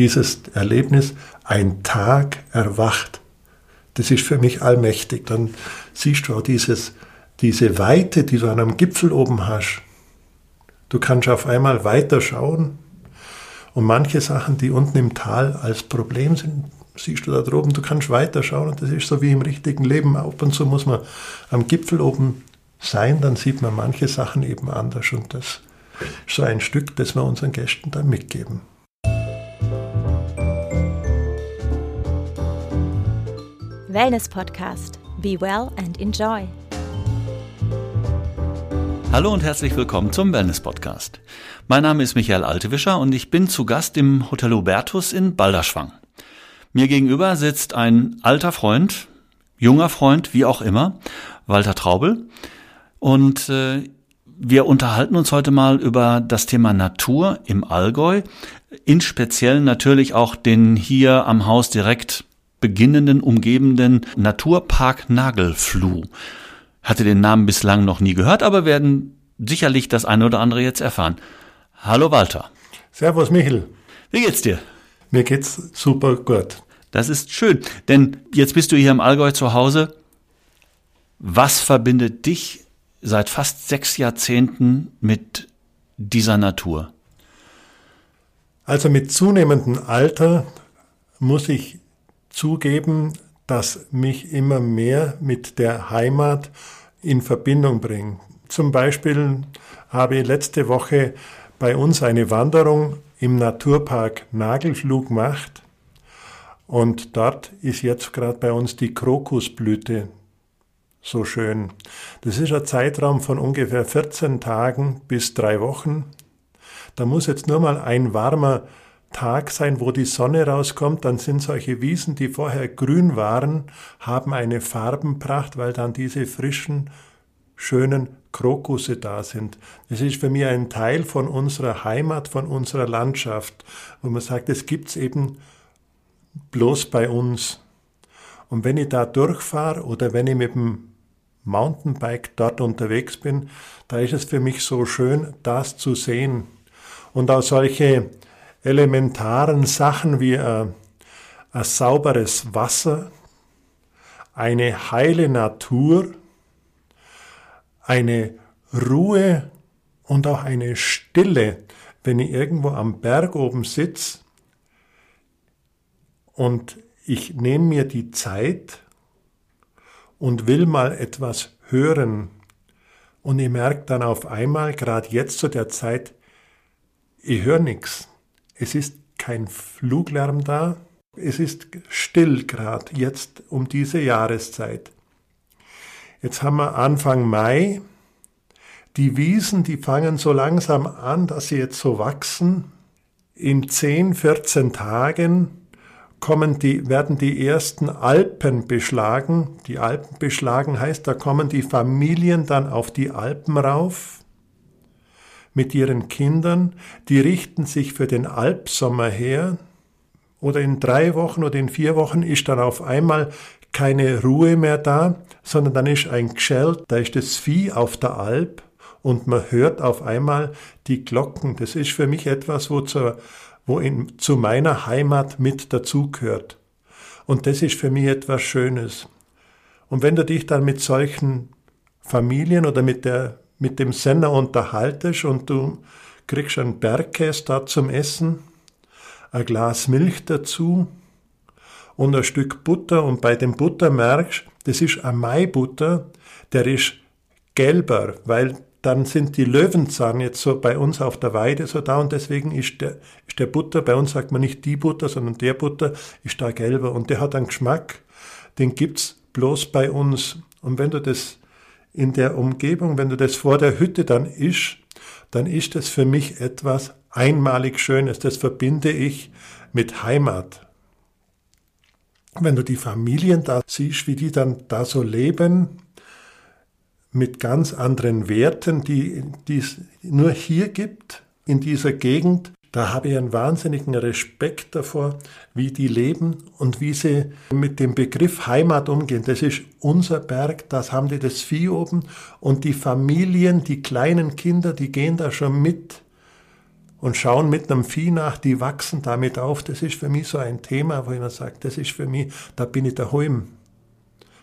dieses Erlebnis, ein Tag erwacht. Das ist für mich allmächtig. Dann siehst du auch dieses, diese Weite, die du an einem Gipfel oben hast. Du kannst auf einmal weiter schauen und manche Sachen, die unten im Tal als Problem sind, siehst du da droben, du kannst weiter schauen und das ist so wie im richtigen Leben. Ab und zu muss man am Gipfel oben sein, dann sieht man manche Sachen eben anders und das ist so ein Stück, das wir unseren Gästen dann mitgeben. Wellness Podcast. Be well and enjoy. Hallo und herzlich willkommen zum Wellness Podcast. Mein Name ist Michael Altewischer und ich bin zu Gast im Hotel Hubertus in Balderschwang. Mir gegenüber sitzt ein alter Freund, junger Freund, wie auch immer, Walter Traubel. Und äh, wir unterhalten uns heute mal über das Thema Natur im Allgäu, in speziell natürlich auch den hier am Haus direkt beginnenden, umgebenden Naturpark Nagelfluh. Hatte den Namen bislang noch nie gehört, aber werden sicherlich das eine oder andere jetzt erfahren. Hallo Walter. Servus Michel. Wie geht's dir? Mir geht's super gut. Das ist schön, denn jetzt bist du hier im Allgäu zu Hause. Was verbindet dich seit fast sechs Jahrzehnten mit dieser Natur? Also mit zunehmendem Alter muss ich zugeben, dass mich immer mehr mit der Heimat in Verbindung bringt. Zum Beispiel habe ich letzte Woche bei uns eine Wanderung im Naturpark Nagelflug gemacht und dort ist jetzt gerade bei uns die Krokusblüte so schön. Das ist ein Zeitraum von ungefähr 14 Tagen bis drei Wochen. Da muss jetzt nur mal ein warmer Tag sein, wo die Sonne rauskommt, dann sind solche Wiesen, die vorher grün waren, haben eine Farbenpracht, weil dann diese frischen, schönen Krokusse da sind. Das ist für mich ein Teil von unserer Heimat, von unserer Landschaft, wo man sagt, es gibt's eben bloß bei uns. Und wenn ich da durchfahre oder wenn ich mit dem Mountainbike dort unterwegs bin, da ist es für mich so schön, das zu sehen. Und auch solche elementaren Sachen wie äh, ein sauberes Wasser, eine heile Natur, eine Ruhe und auch eine Stille, wenn ich irgendwo am Berg oben sitze und ich nehme mir die Zeit und will mal etwas hören und ich merke dann auf einmal, gerade jetzt zu der Zeit, ich höre nichts. Es ist kein Fluglärm da, es ist still gerade jetzt um diese Jahreszeit. Jetzt haben wir Anfang Mai. Die Wiesen, die fangen so langsam an, dass sie jetzt so wachsen. In 10, 14 Tagen kommen die, werden die ersten Alpen beschlagen. Die Alpen beschlagen heißt, da kommen die Familien dann auf die Alpen rauf mit ihren Kindern, die richten sich für den Alpsommer her. Oder in drei Wochen oder in vier Wochen ist dann auf einmal keine Ruhe mehr da, sondern dann ist ein Gschell, da ist das Vieh auf der Alp und man hört auf einmal die Glocken. Das ist für mich etwas, wo zur wo in, zu meiner Heimat mit dazugehört. Und das ist für mich etwas Schönes. Und wenn du dich dann mit solchen Familien oder mit, der, mit dem Sender unterhaltest und du kriegst einen Bergkäse da zum Essen, ein Glas Milch dazu und ein Stück Butter und bei dem Butter merkst, das ist ein Maibutter, der ist gelber, weil dann sind die Löwenzahn jetzt so bei uns auf der Weide so da und deswegen ist der, ist der Butter, bei uns sagt man nicht die Butter, sondern der Butter ist da gelber und der hat einen Geschmack, den gibt's bloß bei uns. Und wenn du das in der Umgebung, wenn du das vor der Hütte dann isch, dann ist das für mich etwas einmalig Schönes. Das verbinde ich mit Heimat. Wenn du die Familien da siehst, wie die dann da so leben, mit ganz anderen Werten, die, die es nur hier gibt, in dieser Gegend. Da habe ich einen wahnsinnigen Respekt davor, wie die leben und wie sie mit dem Begriff Heimat umgehen. Das ist unser Berg, das haben die das Vieh oben und die Familien, die kleinen Kinder, die gehen da schon mit und schauen mit einem Vieh nach, die wachsen damit auf. Das ist für mich so ein Thema, wo ich mir sage, das ist für mich, da bin ich daheim.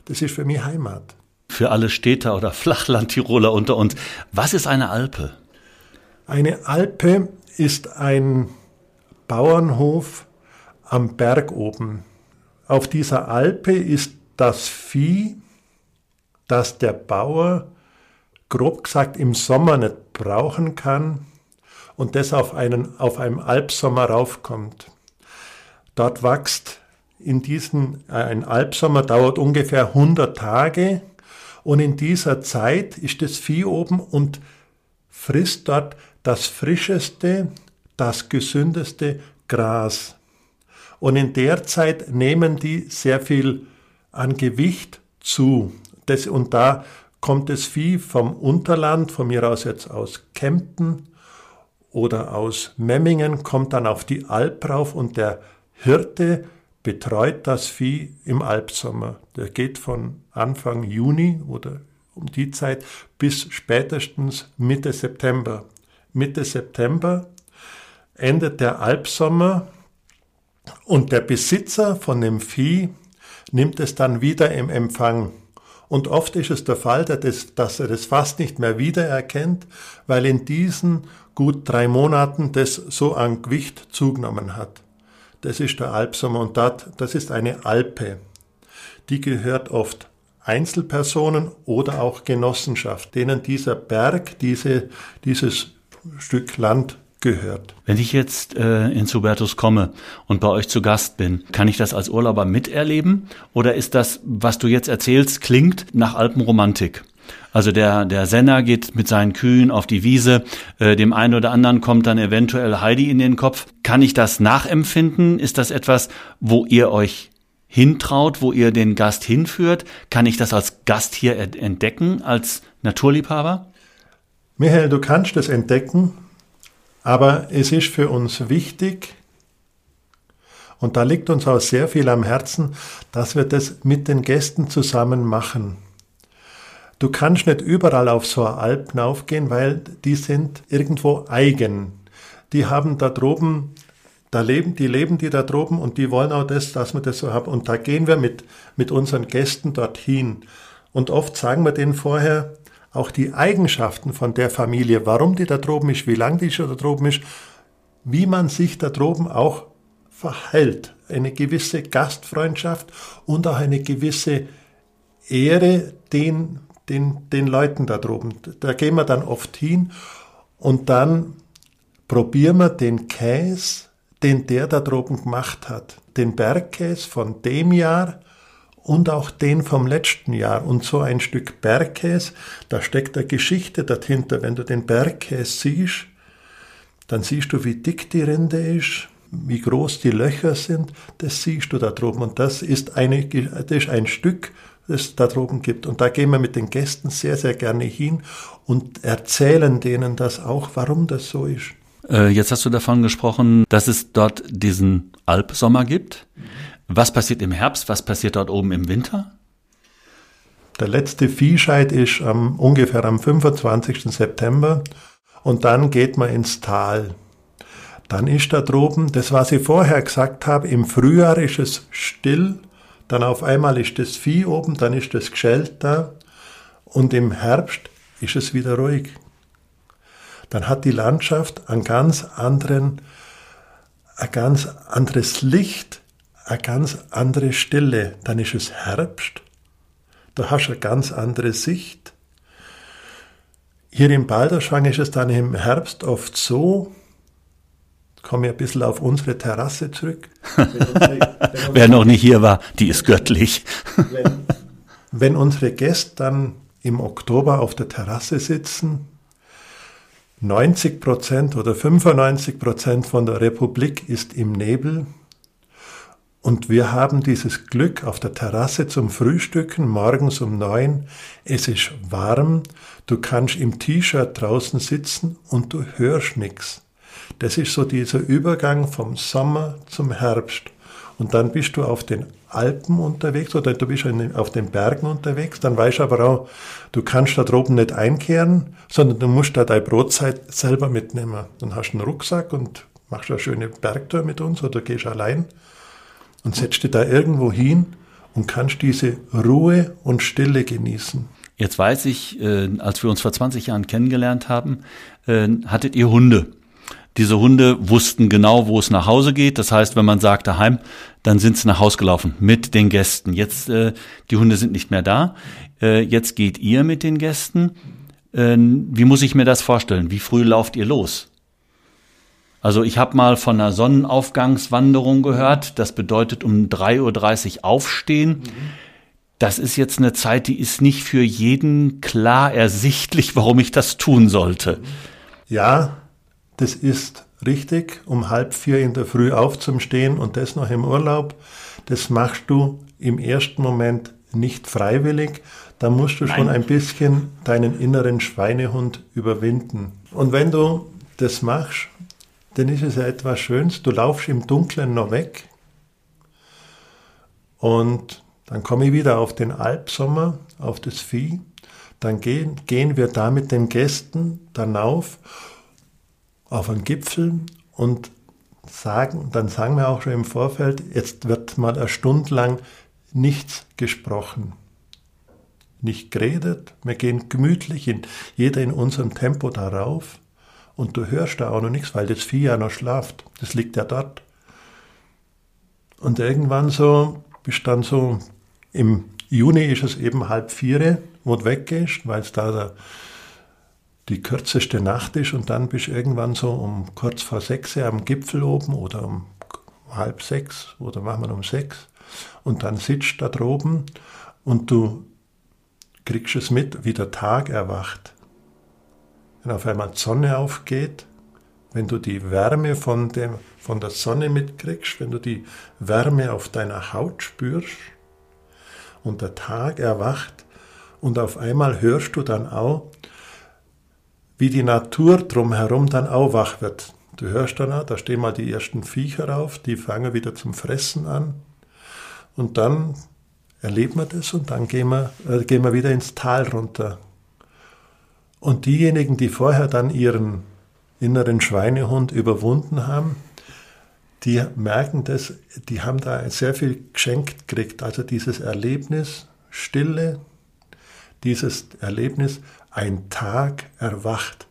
Das ist für mich Heimat. Für alle Städter oder Flachlandtiroler unter uns, was ist eine Alpe? Eine Alpe ist ein Bauernhof am Berg oben. Auf dieser Alpe ist das Vieh, das der Bauer grob gesagt im Sommer nicht brauchen kann und das auf, einen, auf einem Alpsommer raufkommt. Dort wächst in diesem, äh, ein Alpsommer dauert ungefähr 100 Tage und in dieser Zeit ist das Vieh oben und frisst dort das frischeste, das gesündeste Gras. Und in der Zeit nehmen die sehr viel an Gewicht zu. Das, und da kommt das Vieh vom Unterland, von mir aus jetzt aus Kempten oder aus Memmingen, kommt dann auf die Alp rauf und der Hirte betreut das Vieh im Alpsommer. Der geht von Anfang Juni oder um die Zeit bis spätestens Mitte September. Mitte September endet der Alpsommer und der Besitzer von dem Vieh nimmt es dann wieder im Empfang. Und oft ist es der Fall, dass er das fast nicht mehr wiedererkennt, weil in diesen gut drei Monaten das so an Gewicht zugenommen hat. Das ist der Alpsommer und das ist eine Alpe. Die gehört oft Einzelpersonen oder auch Genossenschaft, denen dieser Berg, diese, dieses Stück Land gehört. Wenn ich jetzt äh, ins Hubertus komme und bei euch zu Gast bin, kann ich das als Urlauber miterleben? Oder ist das, was du jetzt erzählst, klingt nach Alpenromantik? Also der, der Senner geht mit seinen Kühen auf die Wiese, äh, dem einen oder anderen kommt dann eventuell Heidi in den Kopf. Kann ich das nachempfinden? Ist das etwas, wo ihr euch hintraut, wo ihr den Gast hinführt? Kann ich das als Gast hier entdecken, als Naturliebhaber? Michael, du kannst das entdecken, aber es ist für uns wichtig, und da liegt uns auch sehr viel am Herzen, dass wir das mit den Gästen zusammen machen. Du kannst nicht überall auf so eine Alp hinaufgehen, weil die sind irgendwo eigen. Die haben da droben, da leben, die leben die da droben und die wollen auch das, dass wir das so haben. Und da gehen wir mit, mit unseren Gästen dorthin. Und oft sagen wir denen vorher auch die Eigenschaften von der Familie, warum die da droben ist, wie lang die schon da droben ist, wie man sich da droben auch verhält. Eine gewisse Gastfreundschaft und auch eine gewisse Ehre den den, den Leuten da droben. Da gehen wir dann oft hin und dann probieren wir den Käse, den der da droben gemacht hat. Den Bergkäse von dem Jahr und auch den vom letzten Jahr. Und so ein Stück Bergkäse, da steckt eine Geschichte dahinter. Wenn du den Bergkäse siehst, dann siehst du, wie dick die Rinde ist, wie groß die Löcher sind, das siehst du da droben. Und das ist, eine, das ist ein Stück es da droben gibt. Und da gehen wir mit den Gästen sehr, sehr gerne hin und erzählen denen das auch, warum das so ist. Äh, jetzt hast du davon gesprochen, dass es dort diesen Alpsommer gibt. Was passiert im Herbst? Was passiert dort oben im Winter? Der letzte Viehscheid ist am, ungefähr am 25. September und dann geht man ins Tal. Dann ist da droben, das was ich vorher gesagt habe, im Frühjahr ist es still dann auf einmal ist das Vieh oben, dann ist das Geschält da und im Herbst ist es wieder ruhig. Dann hat die Landschaft einen ganz anderen, ein ganz anderes Licht, eine ganz andere Stille. Dann ist es Herbst, da hast du eine ganz andere Sicht. Hier im Balderschwang ist es dann im Herbst oft so, komme ich ein bisschen auf unsere Terrasse zurück. Wer noch nicht hier war, die ist göttlich. wenn, wenn unsere Gäste dann im Oktober auf der Terrasse sitzen, 90 Prozent oder 95 Prozent von der Republik ist im Nebel und wir haben dieses Glück auf der Terrasse zum Frühstücken morgens um neun. Es ist warm, du kannst im T-Shirt draußen sitzen und du hörst nichts. Das ist so dieser Übergang vom Sommer zum Herbst. Und dann bist du auf den Alpen unterwegs oder du bist auf den Bergen unterwegs, dann weißt du aber auch, du kannst da droben nicht einkehren, sondern du musst da deine Brotzeit selber mitnehmen. Dann hast du einen Rucksack und machst eine schöne Bergtour mit uns oder gehst allein und setzt dich da irgendwo hin und kannst diese Ruhe und Stille genießen. Jetzt weiß ich, äh, als wir uns vor 20 Jahren kennengelernt haben, äh, hattet ihr Hunde. Diese Hunde wussten genau, wo es nach Hause geht. Das heißt, wenn man sagt daheim, dann sind sie nach Hause gelaufen mit den Gästen. Jetzt, äh, die Hunde sind nicht mehr da. Äh, jetzt geht ihr mit den Gästen. Äh, wie muss ich mir das vorstellen? Wie früh lauft ihr los? Also ich habe mal von einer Sonnenaufgangswanderung gehört. Das bedeutet um 3.30 Uhr aufstehen. Mhm. Das ist jetzt eine Zeit, die ist nicht für jeden klar ersichtlich, warum ich das tun sollte. Ja, das ist richtig, um halb vier in der Früh aufzustehen und das noch im Urlaub. Das machst du im ersten Moment nicht freiwillig. Da musst du Nein. schon ein bisschen deinen inneren Schweinehund überwinden. Und wenn du das machst, dann ist es ja etwas Schönes. Du laufst im Dunkeln noch weg. Und dann komme ich wieder auf den Albsommer, auf das Vieh. Dann gehen, gehen wir da mit den Gästen dann auf auf einen Gipfel und sagen, dann sagen wir auch schon im Vorfeld, jetzt wird mal eine Stunde lang nichts gesprochen, nicht geredet. Wir gehen gemütlich in jeder in unserem Tempo darauf und du hörst da auch noch nichts, weil das Vieh ja noch schlaft. Das liegt ja dort. Und irgendwann so, bist dann so, im Juni ist es eben halb vier, wo du weggehst, weil es da die kürzeste Nacht ist und dann bist du irgendwann so um kurz vor sechs am Gipfel oben oder um halb sechs oder machen wir um sechs und dann sitzt da droben und du kriegst es mit, wie der Tag erwacht. Wenn auf einmal die Sonne aufgeht, wenn du die Wärme von, dem, von der Sonne mitkriegst, wenn du die Wärme auf deiner Haut spürst und der Tag erwacht und auf einmal hörst du dann auch, wie die Natur drumherum dann auch wach wird. Du hörst dann auch, da stehen mal die ersten Viecher auf, die fangen wieder zum Fressen an. Und dann erleben wir das und dann gehen wir, äh, gehen wir wieder ins Tal runter. Und diejenigen, die vorher dann ihren inneren Schweinehund überwunden haben, die merken das, die haben da sehr viel geschenkt gekriegt. Also dieses Erlebnis Stille, dieses Erlebnis ein Tag erwacht.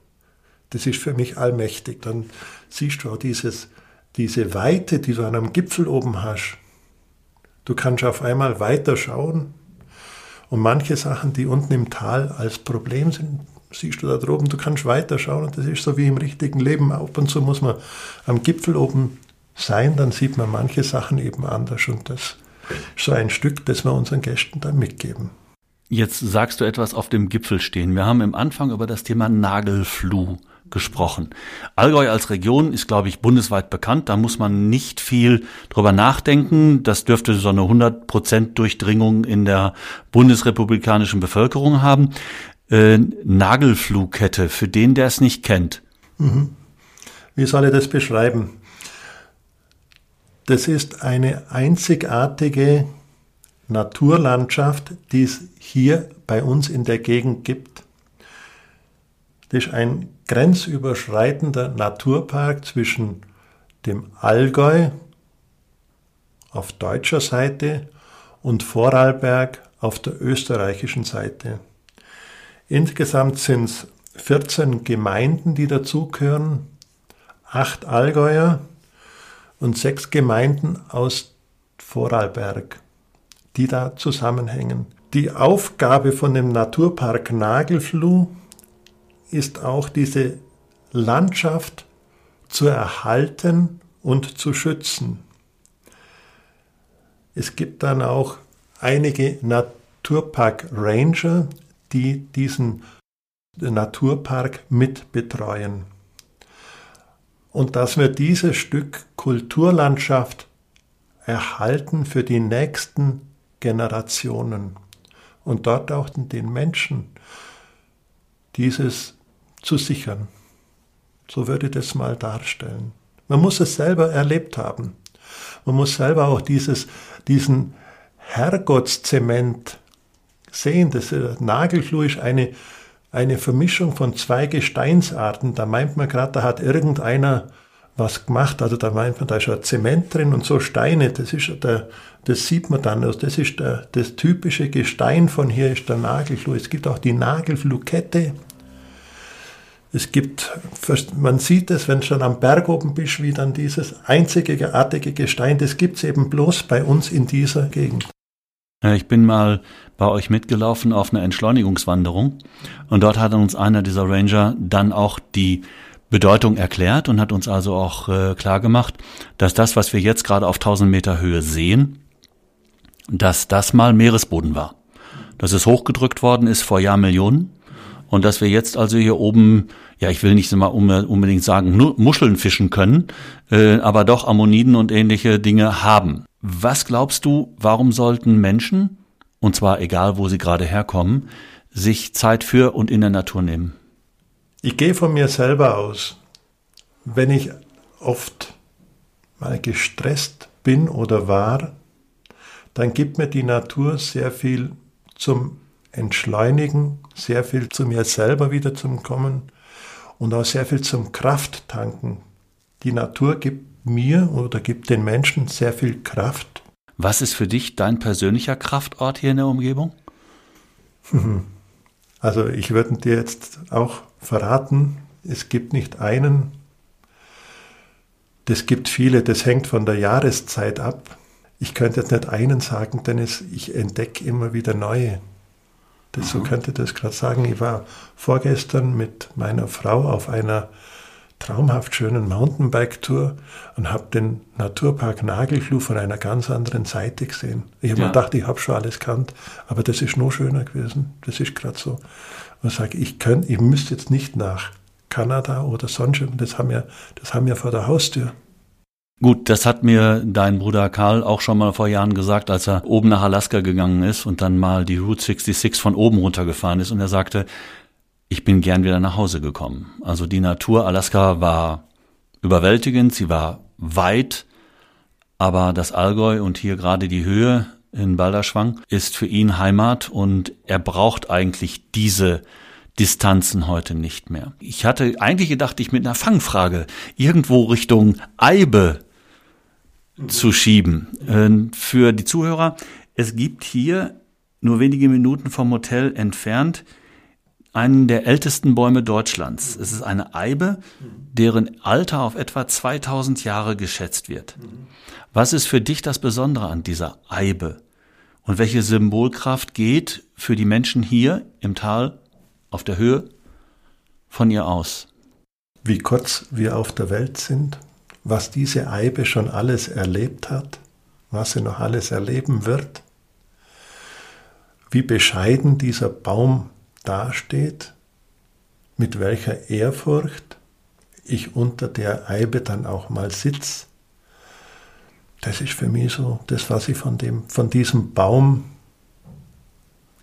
Das ist für mich allmächtig. Dann siehst du auch dieses, diese Weite, die du an einem Gipfel oben hast. Du kannst auf einmal weiter schauen und manche Sachen, die unten im Tal als Problem sind, siehst du da droben, du kannst weiter schauen und das ist so wie im richtigen Leben. Ab und zu muss man am Gipfel oben sein, dann sieht man manche Sachen eben anders und das ist so ein Stück, das wir unseren Gästen dann mitgeben. Jetzt sagst du etwas auf dem Gipfel stehen. Wir haben im Anfang über das Thema Nagelfluh gesprochen. Allgäu als Region ist, glaube ich, bundesweit bekannt. Da muss man nicht viel drüber nachdenken. Das dürfte so eine 100% Durchdringung in der bundesrepublikanischen Bevölkerung haben. Äh, Nagelfluhkette, für den, der es nicht kennt. Mhm. Wie soll ich das beschreiben? Das ist eine einzigartige Naturlandschaft, die es hier bei uns in der Gegend gibt. Das ist ein grenzüberschreitender Naturpark zwischen dem Allgäu auf deutscher Seite und Vorarlberg auf der österreichischen Seite. Insgesamt sind es 14 Gemeinden, die dazugehören, acht Allgäuer und sechs Gemeinden aus Vorarlberg die da zusammenhängen. Die Aufgabe von dem Naturpark Nagelfluh ist auch diese Landschaft zu erhalten und zu schützen. Es gibt dann auch einige Naturpark Ranger, die diesen Naturpark mitbetreuen. Und dass wir dieses Stück Kulturlandschaft erhalten für die nächsten Generationen und dort auch den Menschen dieses zu sichern. So würde ich das mal darstellen. Man muss es selber erlebt haben. Man muss selber auch dieses, diesen Herrgottszement sehen, das Nagelfluh ist eine, eine Vermischung von zwei Gesteinsarten. Da meint man gerade, da hat irgendeiner was gemacht. Also da meint man, da ist ja Zement drin und so Steine. Das ist der, das sieht man dann. Also das ist der, das typische Gestein von hier ist der Nagelfluh. Es gibt auch die Nagelfluhkette. Es gibt, man sieht es, wenn du schon am Berg oben bist, wie dann dieses einzigartige Gestein, das gibt es eben bloß bei uns in dieser Gegend. Ich bin mal bei euch mitgelaufen auf einer Entschleunigungswanderung und dort hat uns einer dieser Ranger dann auch die Bedeutung erklärt und hat uns also auch äh, klar gemacht, dass das, was wir jetzt gerade auf 1000 Meter Höhe sehen, dass das mal Meeresboden war. Dass es hochgedrückt worden ist vor Jahrmillionen und dass wir jetzt also hier oben, ja, ich will nicht mal unbedingt sagen, Muscheln fischen können, äh, aber doch Ammoniden und ähnliche Dinge haben. Was glaubst du, warum sollten Menschen, und zwar egal wo sie gerade herkommen, sich Zeit für und in der Natur nehmen? Ich gehe von mir selber aus. Wenn ich oft mal gestresst bin oder war, dann gibt mir die Natur sehr viel zum Entschleunigen, sehr viel zu mir selber wieder zum Kommen und auch sehr viel zum Krafttanken. Die Natur gibt mir oder gibt den Menschen sehr viel Kraft. Was ist für dich dein persönlicher Kraftort hier in der Umgebung? Also ich würde dir jetzt auch verraten, es gibt nicht einen, das gibt viele, das hängt von der Jahreszeit ab. Ich könnte jetzt nicht einen sagen, denn es, ich entdecke immer wieder neue. Das, so mhm. könnte das gerade sagen. Ich war vorgestern mit meiner Frau auf einer traumhaft schönen Mountainbike-Tour und habe den Naturpark Nagelfluh von einer ganz anderen Seite gesehen. Ich habe ja. mir gedacht, ich habe schon alles kannt, aber das ist noch schöner gewesen. Das ist gerade so. Und sage, ich könnte, ich müsste jetzt nicht nach Kanada oder sonst das haben wir, das haben wir vor der Haustür. Gut, das hat mir dein Bruder Karl auch schon mal vor Jahren gesagt, als er oben nach Alaska gegangen ist und dann mal die Route 66 von oben runtergefahren ist und er sagte, ich bin gern wieder nach Hause gekommen. Also die Natur Alaska war überwältigend, sie war weit, aber das Allgäu und hier gerade die Höhe in Balderschwang ist für ihn Heimat und er braucht eigentlich diese Distanzen heute nicht mehr. Ich hatte eigentlich gedacht, ich mit einer Fangfrage irgendwo Richtung Eibe zu schieben. Ähm, für die Zuhörer, es gibt hier nur wenige Minuten vom Hotel entfernt einen der ältesten Bäume Deutschlands. Es ist eine Eibe, deren Alter auf etwa 2000 Jahre geschätzt wird. Was ist für dich das Besondere an dieser Eibe? Und welche Symbolkraft geht für die Menschen hier im Tal auf der Höhe von ihr aus? Wie kurz wir auf der Welt sind, was diese Eibe schon alles erlebt hat, was sie noch alles erleben wird, wie bescheiden dieser Baum dasteht, mit welcher Ehrfurcht ich unter der Eibe dann auch mal sitz. Das ist für mich so das, was ich von, dem, von diesem Baum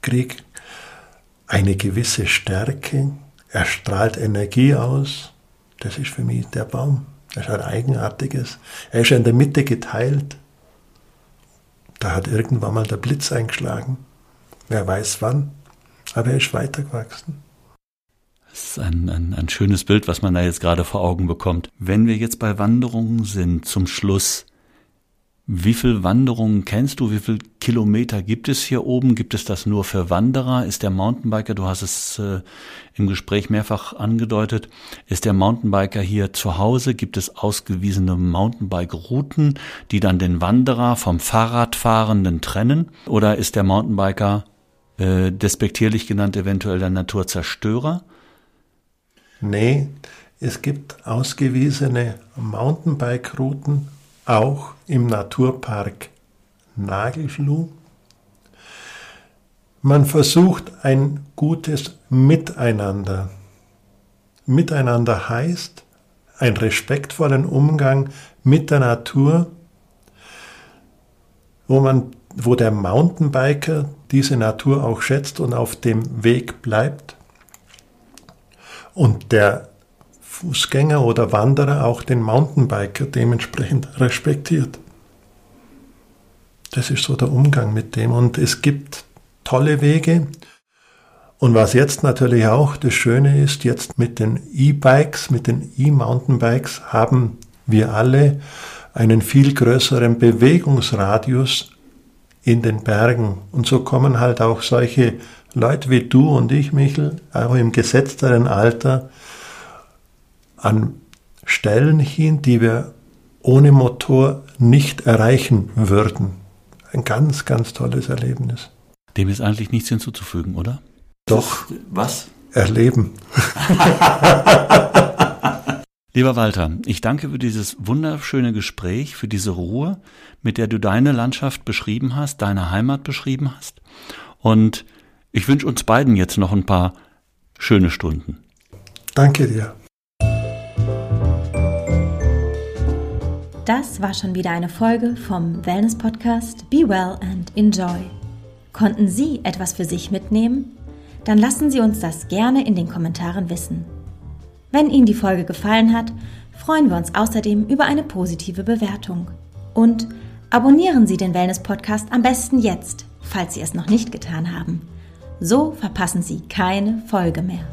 kriege. Eine gewisse Stärke, er strahlt Energie aus. Das ist für mich der Baum. Das ist ein eigenartiges. Er ist in der Mitte geteilt. Da hat irgendwann mal der Blitz eingeschlagen. Wer weiß wann. Aber er ist weitergewachsen. Das ist ein, ein, ein schönes Bild, was man da jetzt gerade vor Augen bekommt. Wenn wir jetzt bei Wanderungen sind, zum Schluss, wie viel Wanderungen kennst du? Wie viel Kilometer gibt es hier oben? Gibt es das nur für Wanderer? Ist der Mountainbiker, du hast es äh, im Gespräch mehrfach angedeutet, ist der Mountainbiker hier zu Hause? Gibt es ausgewiesene Mountainbike-Routen, die dann den Wanderer vom Fahrradfahrenden trennen? Oder ist der Mountainbiker äh, despektierlich genannt eventuell der Naturzerstörer? Nee, es gibt ausgewiesene Mountainbike-Routen auch im Naturpark Nagelfluh. Man versucht ein gutes Miteinander. Miteinander heißt einen respektvollen Umgang mit der Natur, wo man, wo der Mountainbiker diese Natur auch schätzt und auf dem Weg bleibt und der Fußgänger oder Wanderer auch den Mountainbiker dementsprechend respektiert. Das ist so der Umgang mit dem. Und es gibt tolle Wege. Und was jetzt natürlich auch das Schöne ist, jetzt mit den E-Bikes, mit den E-Mountainbikes haben wir alle einen viel größeren Bewegungsradius in den Bergen. Und so kommen halt auch solche Leute wie du und ich, Michel, auch im gesetzteren Alter, an Stellen hin, die wir ohne Motor nicht erreichen würden. Ein ganz, ganz tolles Erlebnis. Dem ist eigentlich nichts hinzuzufügen, oder? Doch. Was? Erleben. Lieber Walter, ich danke für dieses wunderschöne Gespräch, für diese Ruhe, mit der du deine Landschaft beschrieben hast, deine Heimat beschrieben hast. Und ich wünsche uns beiden jetzt noch ein paar schöne Stunden. Danke dir. Das war schon wieder eine Folge vom Wellness Podcast Be Well and Enjoy. Konnten Sie etwas für sich mitnehmen? Dann lassen Sie uns das gerne in den Kommentaren wissen. Wenn Ihnen die Folge gefallen hat, freuen wir uns außerdem über eine positive Bewertung. Und abonnieren Sie den Wellness Podcast am besten jetzt, falls Sie es noch nicht getan haben. So verpassen Sie keine Folge mehr.